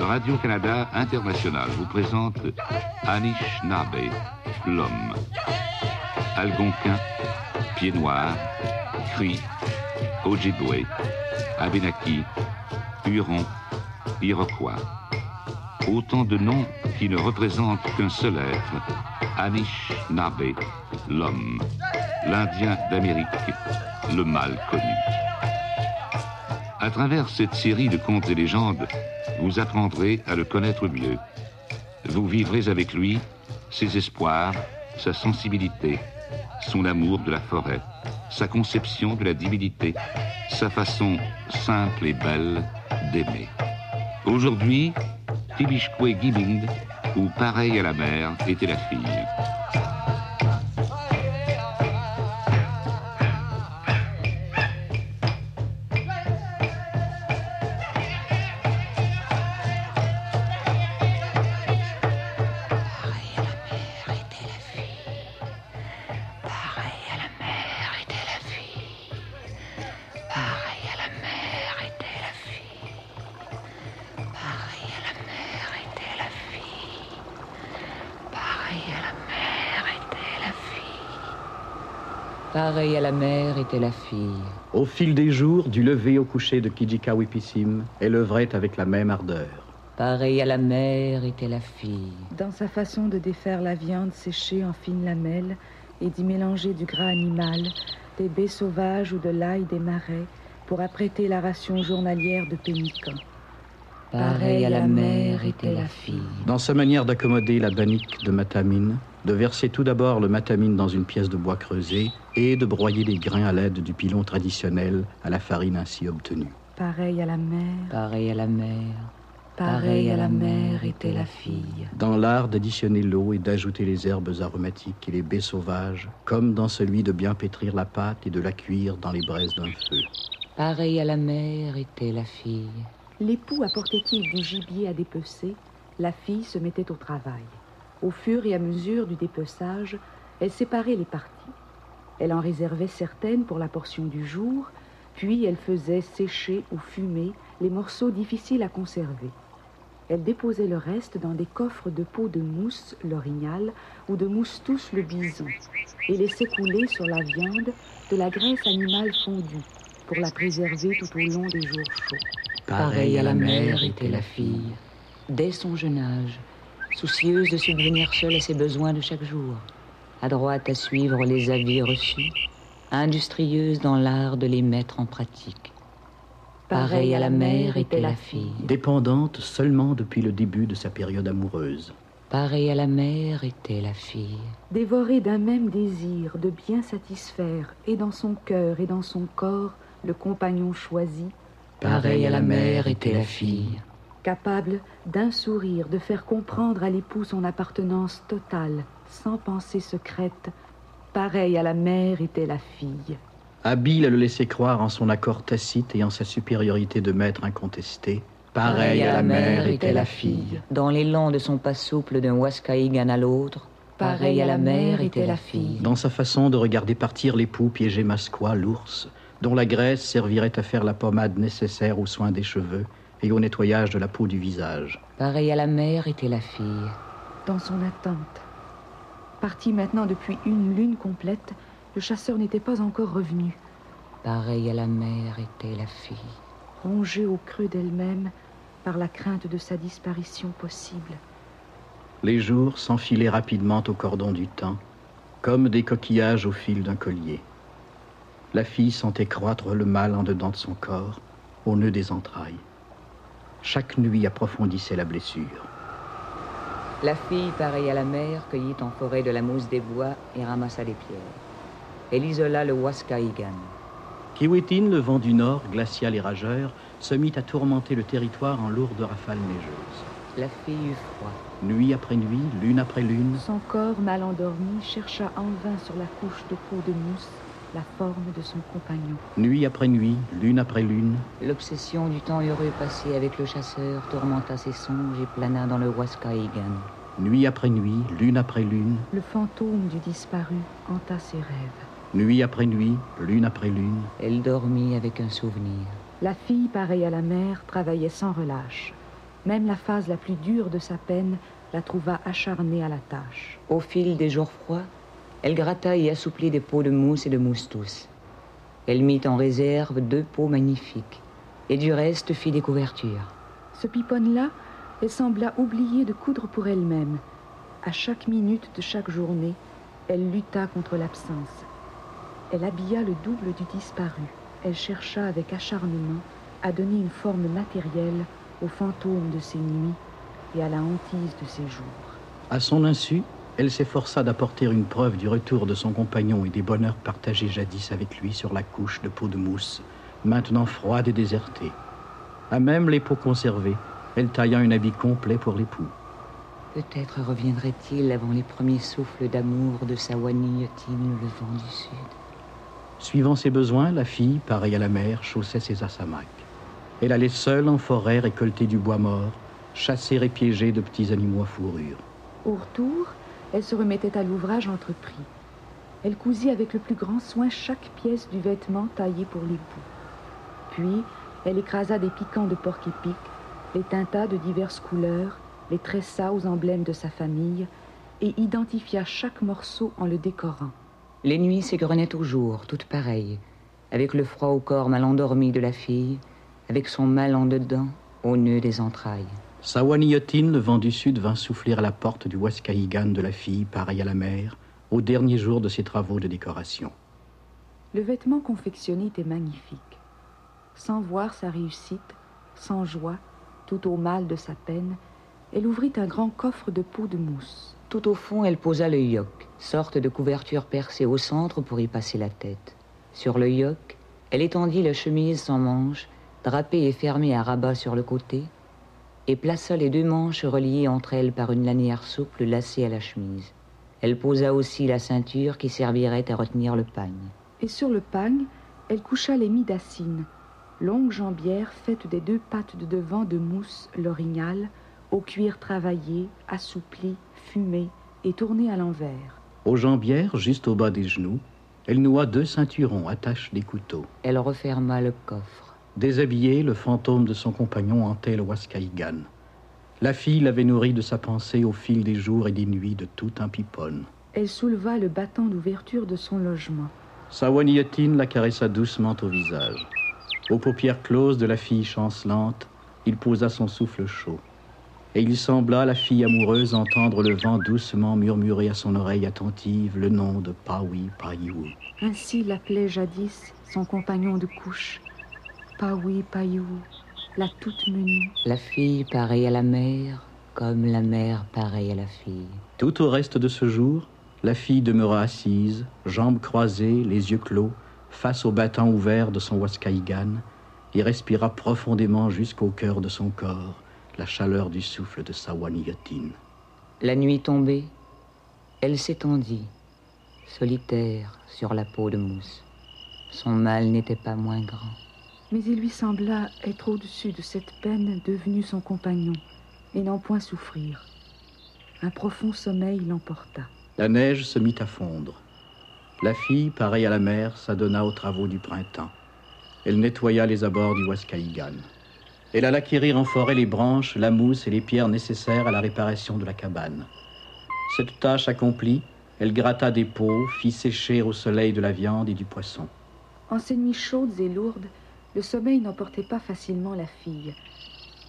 Radio-Canada International vous présente Anish Nabe, l'homme. Algonquin, Pied Noir, Ojibwe, Abenaki, Huron, Iroquois. Autant de noms qui ne représentent qu'un seul être, Anish Nabe, l'homme, l'Indien d'Amérique, le mal connu. À travers cette série de contes et légendes, vous apprendrez à le connaître mieux. Vous vivrez avec lui ses espoirs, sa sensibilité, son amour de la forêt, sa conception de la divinité, sa façon simple et belle d'aimer. Aujourd'hui, Tibishkwe Gibing, ou pareil à la mère, était la fille. Pareil à la mère était la fille. Au fil des jours, du lever au coucher de Kijikawipissim, elle œuvrait avec la même ardeur. Pareil à la mère était la fille. Dans sa façon de défaire la viande séchée en fines lamelles et d'y mélanger du gras animal, des baies sauvages ou de l'ail des marais pour apprêter la ration journalière de pénicans. Pareil à la mère était la fille. Dans sa manière d'accommoder la banique de matamine, de verser tout d'abord le matamine dans une pièce de bois creusé et de broyer les grains à l'aide du pilon traditionnel à la farine ainsi obtenue. Pareil à la mère. Pareil à la mère. Pareil à la mère était la fille. Dans l'art d'additionner l'eau et d'ajouter les herbes aromatiques et les baies sauvages, comme dans celui de bien pétrir la pâte et de la cuire dans les braises d'un feu. Pareil à la mère était la fille. L'époux apportait-il du gibier à dépecer, la fille se mettait au travail. Au fur et à mesure du dépeçage, elle séparait les parties. Elle en réservait certaines pour la portion du jour, puis elle faisait sécher ou fumer les morceaux difficiles à conserver. Elle déposait le reste dans des coffres de peau de mousse l'orignal ou de mousse tous le bison et laissait couler sur la viande de la graisse animale fondue pour la préserver tout au long des jours chauds. Pareil à la mère était la fille, dès son jeune âge, soucieuse de subvenir seule à ses besoins de chaque jour, adroite à suivre les avis reçus, industrieuse dans l'art de les mettre en pratique. Pareil à la mère était la fille, Dépendante seulement depuis le début de sa période amoureuse. pareil à la mère était la fille, Dévorée d'un même désir de bien satisfaire et dans son cœur et dans son corps le compagnon choisi, pareil à la mère était la fille, capable d'un sourire de faire comprendre à l'époux son appartenance totale, sans pensée secrète, pareil à la mère était la fille. Habile à le laisser croire en son accord tacite et en sa supériorité de maître incontesté, pareil à la mère était la fille. Dans l'élan de son pas souple d'un Waskaïgan à l'autre, pareil à la mère était la fille. Dans sa façon de regarder partir l'époux piégé masquois, l'ours, dont la graisse servirait à faire la pommade nécessaire aux soins des cheveux et au nettoyage de la peau du visage. Pareil à la mère était la fille, Dans son attente. Parti maintenant depuis une lune complète, le chasseur n'était pas encore revenu. pareil à la mère était la fille. rongée au creux d'elle-même par la crainte de sa disparition possible. Les jours s'enfilaient rapidement au cordon du temps, comme des coquillages au fil d'un collier. La fille sentait croître le mal en dedans de son corps, au nœud des entrailles. Chaque nuit approfondissait la blessure. La fille, pareille à la mère, cueillit en forêt de la mousse des bois et ramassa les pierres. Elle isola le Waskaïgan. Kiwitin, le vent du nord, glacial et rageur, se mit à tourmenter le territoire en lourdes rafales neigeuses. La fille eut froid. Nuit après nuit, lune après lune, Son corps mal endormi chercha en vain sur la couche de peau de mousse la forme de son compagnon. Nuit après nuit, lune après lune, L'obsession du temps heureux passé avec le chasseur tourmenta ses songes et plana dans le Huascaïgan. nuit après nuit, lune après lune, Le fantôme du disparu hanta ses rêves. nuit après nuit, lune après lune, Elle dormit avec un souvenir. La fille, pareille à la mère, travaillait sans relâche. Même la phase la plus dure de sa peine la trouva acharnée à la tâche. Au fil des jours froids, elle gratta et assouplit des pots de mousse et de moustous. Elle mit en réserve deux pots magnifiques et du reste fit des couvertures. Ce piponne-là, elle sembla oublier de coudre pour elle-même. À chaque minute de chaque journée, elle lutta contre l'absence. Elle habilla le double du disparu. Elle chercha avec acharnement à donner une forme matérielle au fantôme de ses nuits et à la hantise de ses jours. À son insu, elle s'efforça d'apporter une preuve du retour de son compagnon et des bonheurs partagés jadis avec lui sur la couche de peau de mousse, maintenant froide et désertée. À même les peaux conservées, elle tailla un habit complet pour l'époux. Peut-être reviendrait-il avant les premiers souffles d'amour de sa guignotine le vent du sud. Suivant ses besoins, la fille, pareille à la mère, chaussait ses assamacs. Elle allait seule en forêt récolter du bois mort, chasser et piéger de petits animaux à fourrure. Au retour, elle se remettait à l'ouvrage entrepris. Elle cousit avec le plus grand soin chaque pièce du vêtement taillé pour l'époux. Puis, elle écrasa des piquants de porc épic, les tinta de diverses couleurs, les tressa aux emblèmes de sa famille et identifia chaque morceau en le décorant. Les nuits s'égrenaient toujours, toutes pareilles, avec le froid au corps mal endormi de la fille, avec son mal en dedans, au nœud des entrailles. Sa guignotine, le vent du sud, vint souffler à la porte du Waskahigan de la fille, pareille à la mère, au dernier jour de ses travaux de décoration. Le vêtement confectionné était magnifique. Sans voir sa réussite, sans joie, tout au mal de sa peine, elle ouvrit un grand coffre de peau de mousse. Tout au fond, elle posa le yoke, sorte de couverture percée au centre pour y passer la tête. Sur le yoke, elle étendit la chemise sans manches, drapée et fermée à rabat sur le côté, et plaça les deux manches reliées entre elles par une lanière souple lacée à la chemise. Elle posa aussi la ceinture qui servirait à retenir le pagne. Et sur le pagne, elle coucha les midacines, longues jambières faites des deux pattes de devant de mousse l'orignal, au cuir travaillé, assoupli, fumé et tourné à l'envers. Aux jambières, juste au bas des genoux, elle noua deux ceinturons, attache des couteaux. Elle referma le coffre. Déshabillé, le fantôme de son compagnon hantait le Waskahigan. La fille l'avait nourri de sa pensée au fil des jours et des nuits de tout un piponne. Elle souleva le battant d'ouverture de son logement. Sa guignotine la caressa doucement au visage. Aux paupières closes de la fille chancelante, il posa son souffle chaud. Et il sembla, la fille amoureuse, entendre le vent doucement murmurer à son oreille attentive le nom de Pawi Paiwu. Ainsi l'appelait jadis son compagnon de couche. Pawi Paiou, la toute menue. La fille pareille à la mère, comme la mère pareille à la fille. Tout au reste de ce jour, la fille demeura assise, jambes croisées, les yeux clos, face au battant ouvert de son Waskahigan, et respira profondément jusqu'au cœur de son corps la chaleur du souffle de sa guignotine. La nuit tombée, elle s'étendit, solitaire sur la peau de mousse. Son mal n'était pas moins grand. Mais il lui sembla être au-dessus de cette peine devenue son compagnon et n'en point souffrir. Un profond sommeil l'emporta. La neige se mit à fondre. La fille, pareille à la mère, s'adonna aux travaux du printemps. Elle nettoya les abords du Waskahigan. Elle alla acquérir en forêt les branches, la mousse et les pierres nécessaires à la réparation de la cabane. Cette tâche accomplie, elle gratta des pots, fit sécher au soleil de la viande et du poisson. En ces nuits chaudes et lourdes, le sommeil n'emportait pas facilement la fille.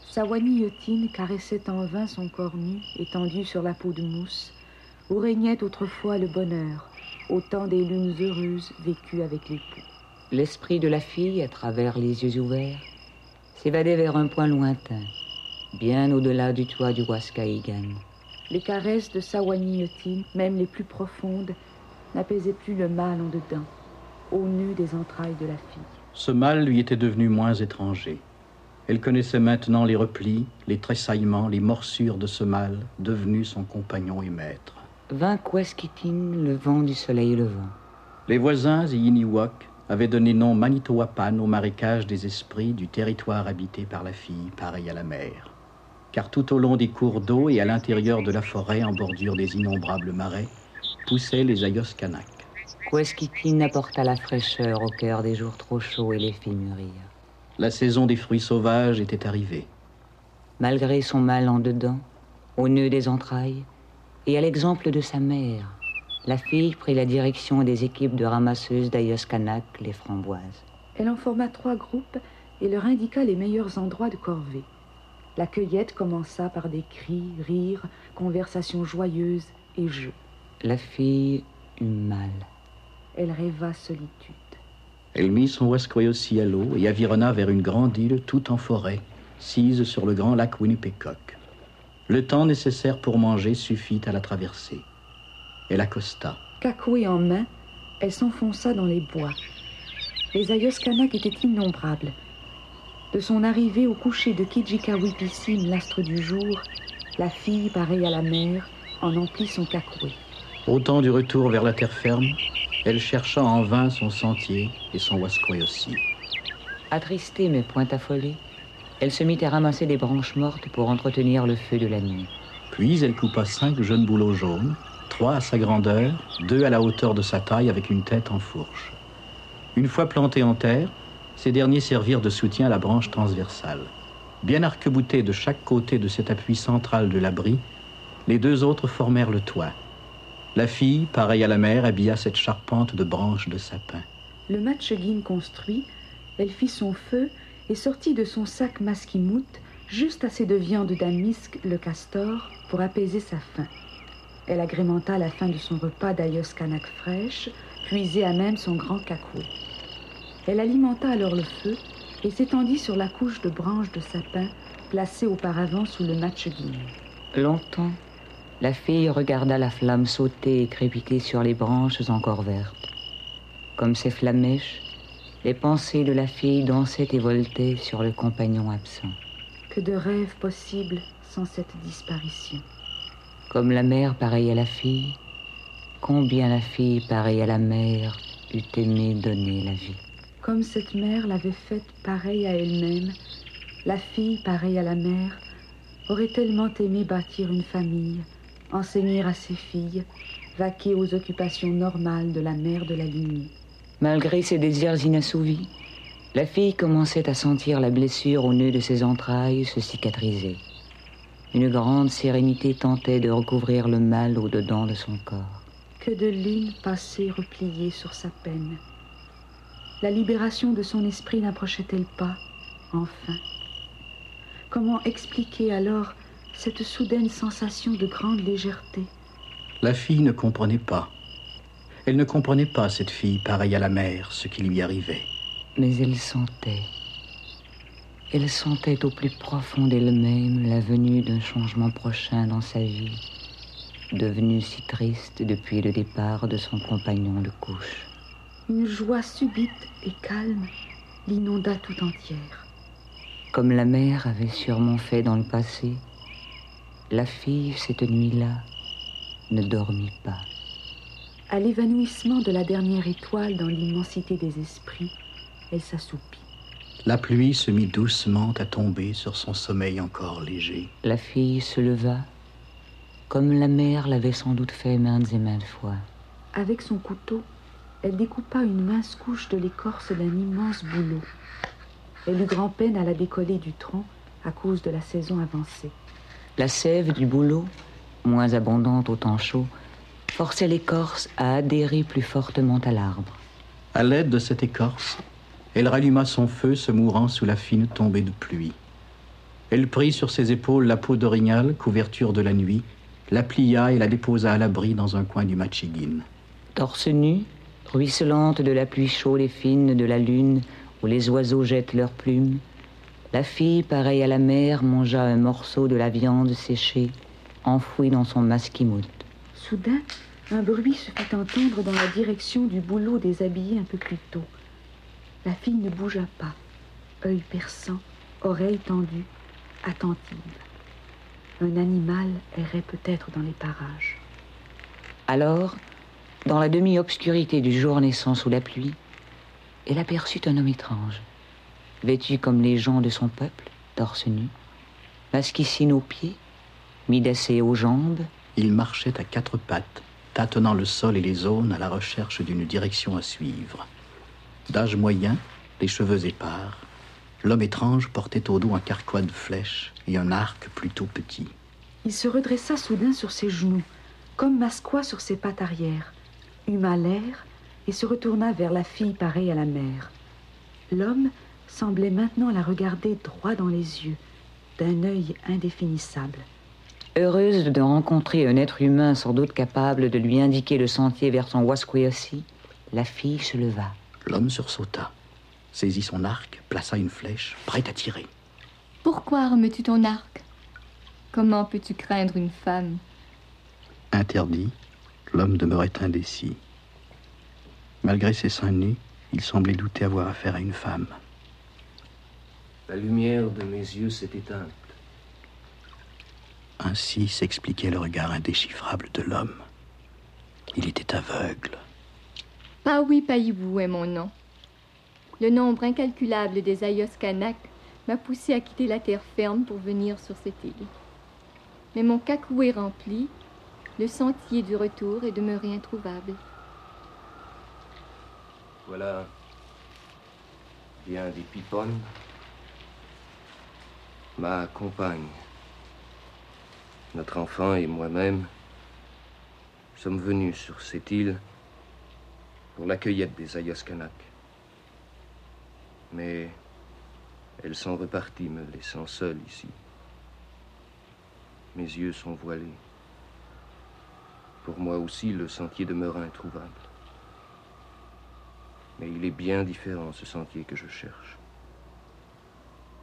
Sa guignotine caressait en vain son corps nu, étendu sur la peau de mousse, où régnait autrefois le bonheur, au temps des lunes heureuses vécues avec l'époux. L'esprit de la fille, à travers les yeux ouverts, s'évadait vers un point lointain, bien au-delà du toit du Waskahigan. Les caresses de sa guignotine, même les plus profondes, n'apaisaient plus le mal en dedans, au nœud des entrailles de la fille. Ce mal lui était devenu moins étranger. Elle connaissait maintenant les replis, les tressaillements, les morsures de ce mal, devenu son compagnon et maître. Vint Quaskitin, le vent du soleil levant. Les voisins Iiniwok avaient donné nom Manitowapan au marécage des esprits du territoire habité par la fille, pareil à la mer. Car tout au long des cours d'eau et à l'intérieur de la forêt, en bordure des innombrables marais, poussaient les ayos Queskikin apporta la fraîcheur au cœur des jours trop chauds et les fit mûrir. La saison des fruits sauvages était arrivée. Malgré son mal en dedans, au nœud des entrailles, et à l'exemple de sa mère, la fille prit la direction des équipes de ramasseuses d'Ayoskanak, les framboises. Elle en forma trois groupes et leur indiqua les meilleurs endroits de corvée. La cueillette commença par des cris, rires, conversations joyeuses et jeux. La fille eut mal. Elle rêva solitude. Elle mit son Wasquayosi à l'eau et avironna vers une grande île toute en forêt, sise sur le grand lac Winnipegok. Le temps nécessaire pour manger suffit à la traverser. Elle accosta. Cacoué en main, elle s'enfonça dans les bois. Les Ayoskanak étaient innombrables. De son arrivée au coucher de Kijikawipissim, l'astre du jour, la fille, pareille à la mer, en emplit son cacoué. Au temps du retour vers la terre ferme, elle chercha en vain son sentier et son wasquay aussi. Attristée mais point affolée, elle se mit à ramasser des branches mortes pour entretenir le feu de la nuit. Puis elle coupa cinq jeunes bouleaux jaunes, trois à sa grandeur, deux à la hauteur de sa taille avec une tête en fourche. Une fois plantés en terre, ces derniers servirent de soutien à la branche transversale. Bien arc-boutés de chaque côté de cet appui central de l'abri, les deux autres formèrent le toit. La fille, pareille à la mère, habilla cette charpente de branches de sapin. Le matchegin construit, elle fit son feu et sortit de son sac masquimout juste assez de viande d'amisque, le castor, pour apaiser sa faim. Elle agrémenta la fin de son repas d'aïos kanak fraîche, puisée à même son grand cacou. Elle alimenta alors le feu et s'étendit sur la couche de branches de sapin placée auparavant sous le matchegin. Longtemps, la fille regarda la flamme sauter et crépiter sur les branches encore vertes. Comme ces flamèches, les pensées de la fille dansaient et voltaient sur le compagnon absent. Que de rêves possibles sans cette disparition. Comme la mère pareille à la fille, combien la fille pareille à la mère eût aimé donner la vie. Comme cette mère l'avait faite pareille à elle-même, la fille pareille à la mère aurait tellement aimé bâtir une famille, enseigner à ses filles, vaquer aux occupations normales de la mère de la lignée. Malgré ses désirs inassouvis, la fille commençait à sentir la blessure au nœud de ses entrailles se cicatriser. Une grande sérénité tentait de recouvrir le mal au-dedans de son corps. Que de lignes passées repliées sur sa peine. La libération de son esprit n'approchait-elle pas, enfin? Comment expliquer alors cette soudaine sensation de grande légèreté La fille ne comprenait pas. Elle ne comprenait pas, cette fille pareille à la mère, ce qui lui arrivait. Mais elle sentait. Elle sentait au plus profond d'elle-même la venue d'un changement prochain dans sa vie, devenue si triste depuis le départ de son compagnon de couche. Une joie subite et calme l'inonda tout entière. Comme la mère avait sûrement fait dans le passé, la fille, cette nuit-là, ne dormit pas. À l'évanouissement de la dernière étoile dans l'immensité des esprits, elle s'assoupit. La pluie se mit doucement à tomber sur son sommeil encore léger. La fille se leva, comme la mère l'avait sans doute fait maintes et maintes fois. Avec son couteau, elle découpa une mince couche de l'écorce d'un immense bouleau. Elle eut grand-peine à la décoller du tronc à cause de la saison avancée. La sève du bouleau, moins abondante au temps chaud, forçait l'écorce à adhérer plus fortement à l'arbre. À l'aide de cette écorce, elle ralluma son feu se mourant sous la fine tombée de pluie. Elle prit sur ses épaules la peau d'orignal, couverture de la nuit, la plia et la déposa à l'abri dans un coin du machigin. Torse nu, ruisselante de la pluie chaude et fine de la lune où les oiseaux jettent leurs plumes, la fille, pareille à la mère, mangea un morceau de la viande séchée, enfouie dans son masquimout. Soudain, un bruit se fit entendre dans la direction du boulot déshabillé un peu plus tôt. La fille ne bougea pas, œil perçant, oreille tendue, attentive. Un animal errait peut-être dans les parages. Alors, dans la demi-obscurité du jour naissant sous la pluie, elle aperçut un homme étrange, vêtu comme les gens de son peuple, torse nu, masquissine aux pieds, midassé aux jambes. Il marchait à quatre pattes, tâtonnant le sol et les zones à la recherche d'une direction à suivre. D'âge moyen, les cheveux épars, l'homme étrange portait au dos un carquois de flèches et un arc plutôt petit. Il se redressa soudain sur ses genoux, comme Masquoi sur ses pattes arrière, huma l'air et se retourna vers la fille pareille à la mère. L'homme semblait maintenant la regarder droit dans les yeux, d'un œil indéfinissable. Heureuse de rencontrer un être humain sans doute capable de lui indiquer le sentier vers son Wasqueyosi, la fille se leva. L'homme sursauta, saisit son arc, plaça une flèche, prête à tirer. Pourquoi remets-tu ton arc? Comment peux-tu craindre une femme? Interdit, l'homme demeurait indécis. Malgré ses seins nus, il semblait douter avoir affaire à une femme. La lumière de mes yeux s'est éteinte. Ainsi s'expliquait le regard indéchiffrable de l'homme. Il était aveugle. Paoui Païbou est mon nom. Le nombre incalculable des Ayos Kanak m'a poussé à quitter la terre ferme pour venir sur cette île. Mais mon cacou est rempli, le sentier du retour est demeuré introuvable. Voilà bien des piponnes. Ma compagne, notre enfant et moi-même sommes venus sur cette île pour la cueillette des Ayaskanak. Mais elles sont reparties, me laissant seul ici. Mes yeux sont voilés. Pour moi aussi, le sentier demeure introuvable. Mais il est bien différent, ce sentier que je cherche.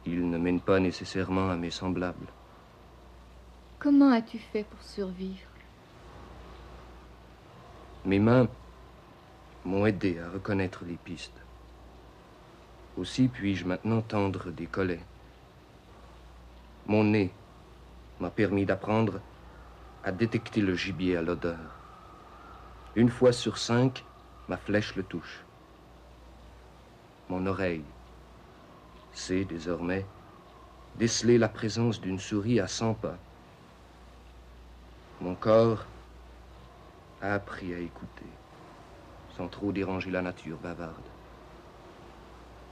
Il ne mène pas nécessairement à mes semblables. Comment as-tu fait pour survivre? Mes mains m'ont aidé à reconnaître les pistes. Aussi puis-je maintenant tendre des collets. Mon nez m'a permis d'apprendre à détecter le gibier à l'odeur. Une fois sur cinq, ma flèche le touche. Mon oreille sait désormais déceler la présence d'une souris à cent pas. Mon corps a appris à écouter sans trop déranger la nature bavarde.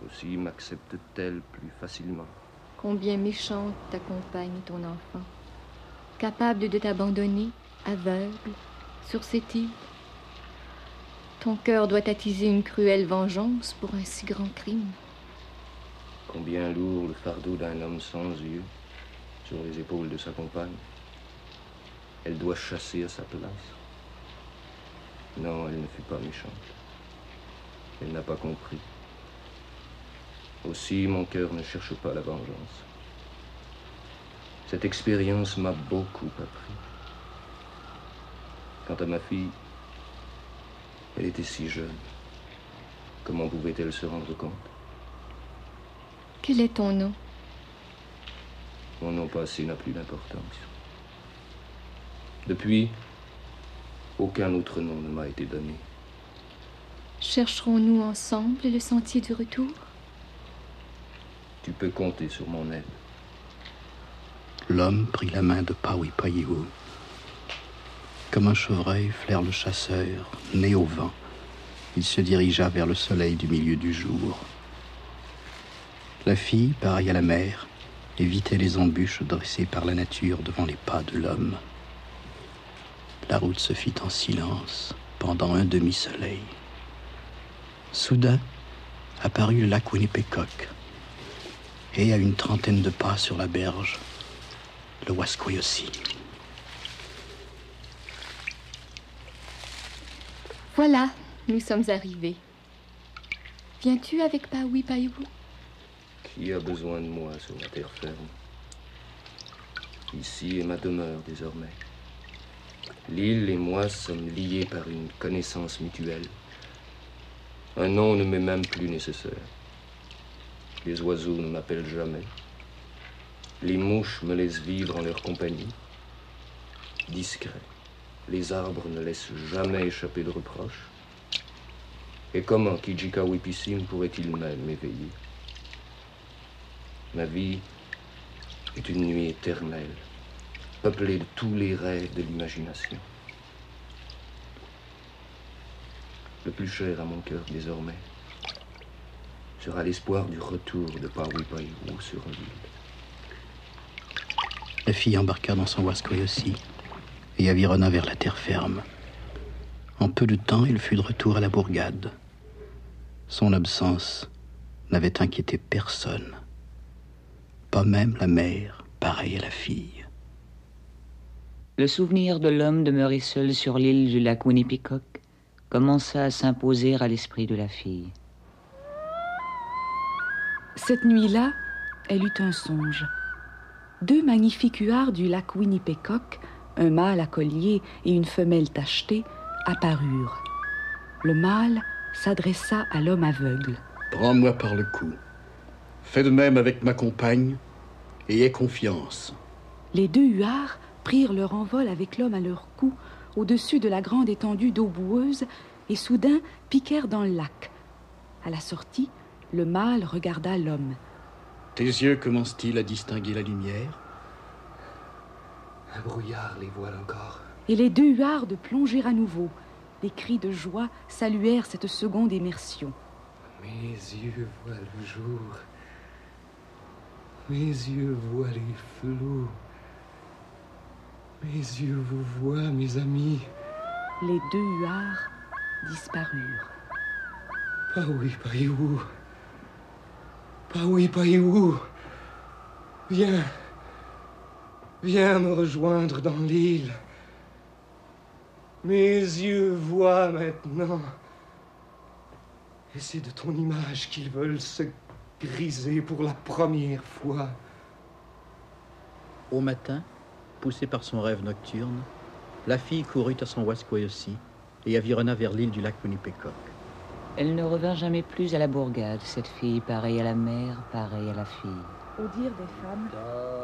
Aussi m'accepte-t-elle plus facilement. Combien méchante ta compagne et ton enfant, capable de t'abandonner, aveugle, sur cette île. Ton cœur doit attiser une cruelle vengeance pour un si grand crime. Combien lourd le fardeau d'un homme sans yeux sur les épaules de sa compagne. Elle doit chasser à sa place. Non, elle ne fut pas méchante. Elle n'a pas compris. Aussi, mon cœur ne cherche pas la vengeance. Cette expérience m'a beaucoup appris. Quant à ma fille, elle était si jeune. Comment pouvait-elle se rendre compte? Quel est ton nom? Mon nom passé n'a plus d'importance. Depuis, aucun autre nom ne m'a été donné. Chercherons-nous ensemble le sentier du retour? Tu peux compter sur mon aide. L'homme prit la main de Paui Paihu. Comme un chevreuil flaire le chasseur, né au vent, il se dirigea vers le soleil du milieu du jour. La fille, pareille à la mer, évitait les embûches dressées par la nature devant les pas de l'homme. La route se fit en silence pendant un demi-soleil. Soudain apparut le lac Winnipécoc, et à une trentaine de pas sur la berge, le Wasqueyosi. Voilà, nous sommes arrivés. Viens-tu avec Paoui Païou Qui a besoin de moi sur la terre ferme Ici est ma demeure désormais. L'île et moi sommes liés par une connaissance mutuelle. Un nom ne m'est même plus nécessaire. Les oiseaux ne m'appellent jamais. Les mouches me laissent vivre en leur compagnie, discret, Les arbres ne laissent jamais échapper de reproches. Et comment Kijika Wipissim pourrait-il même m'éveiller? Ma vie est une nuit éternelle, peuplée de tous les rêves de l'imagination. Le plus cher à mon cœur désormais sera l'espoir du retour de Pawi Paiwu sur l'île. La fille embarqua dans son Waskoyosi et avironna vers la terre ferme. En peu de temps, il fut de retour à la bourgade. Son absence n'avait inquiété personne, pas même la mère, pareille à la fille. Le souvenir de l'homme demeuré seul sur l'île du lac Winnipesaukee commença à s'imposer à l'esprit de la fille. Cette nuit-là, elle eut un songe. Deux magnifiques huards du lac Winnipesaukee, un mâle à collier et une femelle tachetée, apparurent. Le mâle s'adressa à l'homme aveugle. Prends-moi par le cou. Fais de même avec ma compagne et aie confiance. Les deux huards prirent leur envol avec l'homme à leur cou au-dessus de la grande étendue d'eau boueuse et soudain piquèrent dans le lac. À la sortie, le mâle regarda l'homme. Tes yeux commencent-ils à distinguer la lumière? Un brouillard les voile encore. Et les deux huards plongèrent à nouveau. Des cris de joie saluèrent cette seconde immersion. Mes yeux voient le jour. Mes yeux voient les flous. Mes yeux vous voient, mes amis. Les deux huards disparurent. Pas oui, pas où? Pas oui, pas où? Viens. Viens me rejoindre dans l'île. Mes yeux voient maintenant. Et c'est de ton image qu'ils veulent se griser pour la première fois. Au matin, poussée par son rêve nocturne, la fille courut à son Waskoyosi et avironna vers l'île du lac Winnipécock. Elle ne revint jamais plus à la bourgade, cette fille pareille à la mère, pareille à la fille. Au dire des femmes,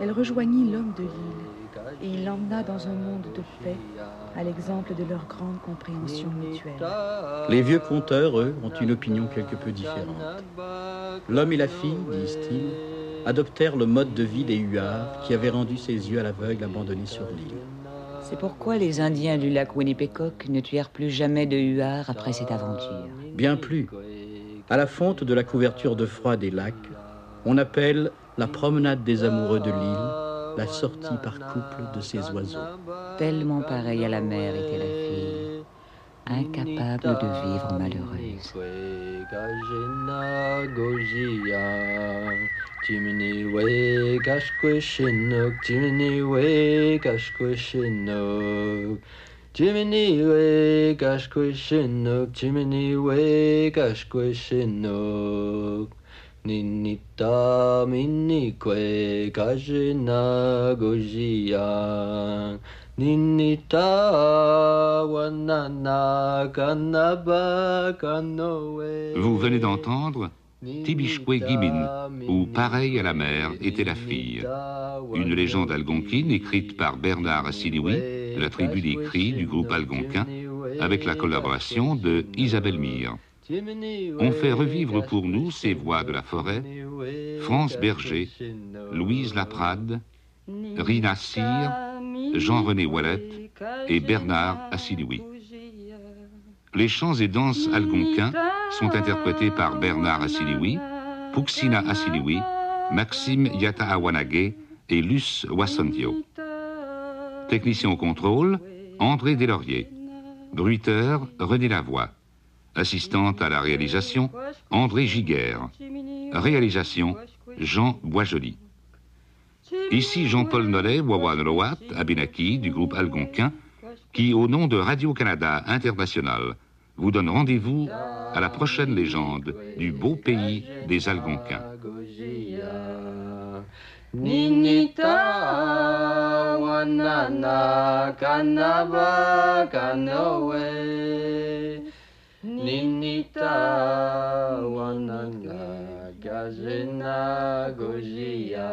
elle rejoignit l'homme de l'île et il l'emmena dans un monde de paix, à l'exemple de leur grande compréhension mutuelle. Les vieux conteurs, eux, ont une opinion quelque peu différente. L'homme et la fille, disent-ils, adoptèrent le mode de vie des huards qui avaient rendu ses yeux à l'aveugle abandonnés sur l'île. C'est pourquoi les Indiens du lac Winnipécock ne tuèrent plus jamais de huards après cette aventure. Bien plus. À la fonte de la couverture de froid des lacs, on appelle la promenade des amoureux de l'île la sortie par couple de ces oiseaux. Tellement pareille à la mère était la fille, incapable de vivre malheureuse. Vous venez d'entendre Tibishkwe Gimin, ou Pareil à la mère était la fille. Une légende algonquine écrite par Bernard Assiniwi, de la tribu des cris du groupe algonquin, avec la collaboration de Isabelle Mire. On fait revivre pour nous ces voix de la forêt, France Berger, Louise Laprade, Rina Cyr, Jean-René Wallet et Bernard Assiniwi. Les chants et danses algonquins sont interprétés par Bernard Assiniwi, Puxina Assiniwi, Maxime Yataawanage et Luce Wassondio. Technicien au contrôle, André Deslauriers. Bruiteur, René Lavoie. Assistante à la réalisation, André Giguère. Réalisation, Jean Boisjoli. Ici Jean-Paul Nollet, Wawa Noloat, Abinaki, du groupe algonquin, qui, au nom de Radio-Canada International, vous donne rendez-vous à la prochaine légende du beau pays des Algonquins. Ninita wananga gazina gojia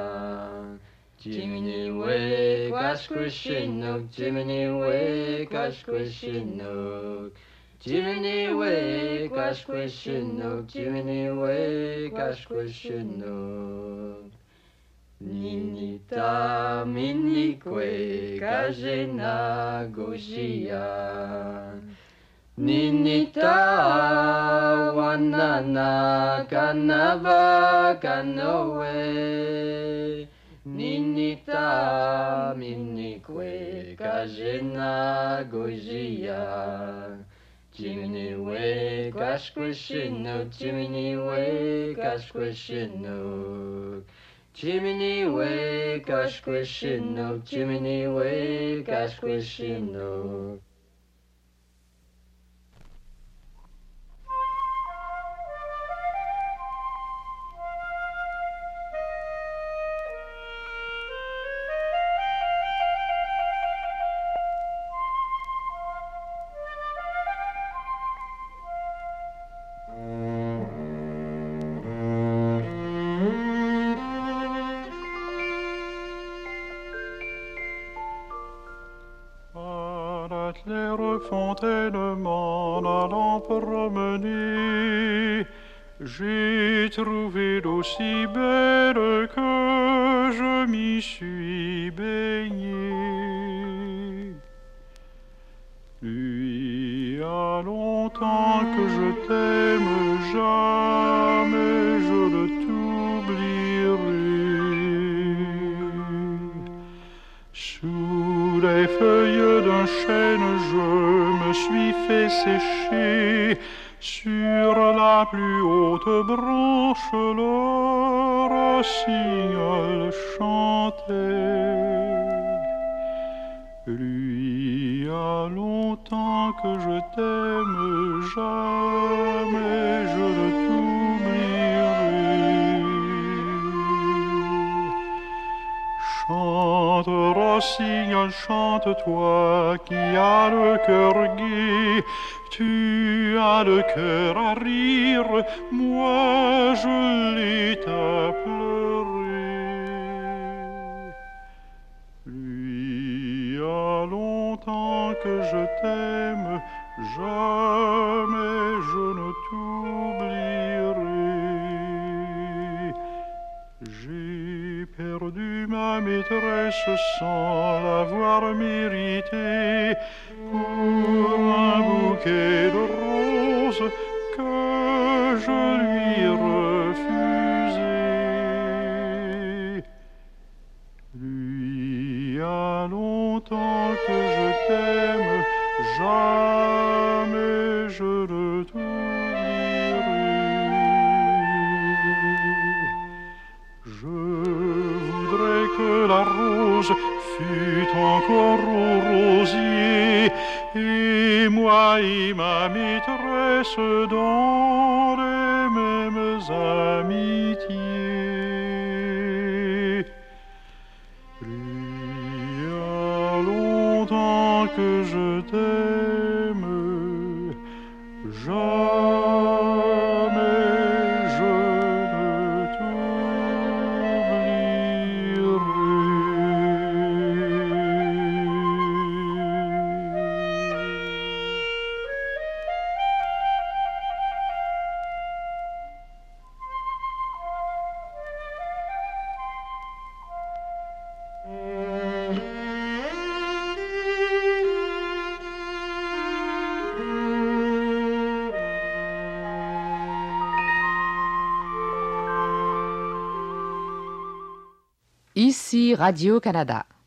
Jiminy wake asquishinok, Jiminy wake asquishinok Jiminy wake asquishinok, Jiminy wake asquishinok Ninita minikwe gazina gojia Ninita wanana kanava kanoe Ninita minikwe kajena gojia Chiminiwe kashkrishinu Chiminiwe kashkrishinu Chiminiwe kashkrishinu Chiminiwe kashkrishinu a longtemps que je t'aime, jamais je ne t'oublierai. Sous les feuilles d'un chêne, je me suis fait sécher. Sur la plus haute branche, le rossignol chantait. Lui, y a longtemps que je t'aime, jamais je ne t'oublierai. Chante, rossignol, chante, toi qui as le cœur gai. Tu as le cœur à rire, moi je l'ai à. Que je t'aime, jamais je ne t'oublierai. J'ai perdu ma maîtresse sans l'avoir méritée pour un bouquet de roses que je lui refusais. Lui, a longtemps que je jamais je ne t'oublierai. Je voudrais que la rose fût encore au rosier, et moi et ma maîtresse dans les mêmes amitiés. Que je Ici Radio-Canada.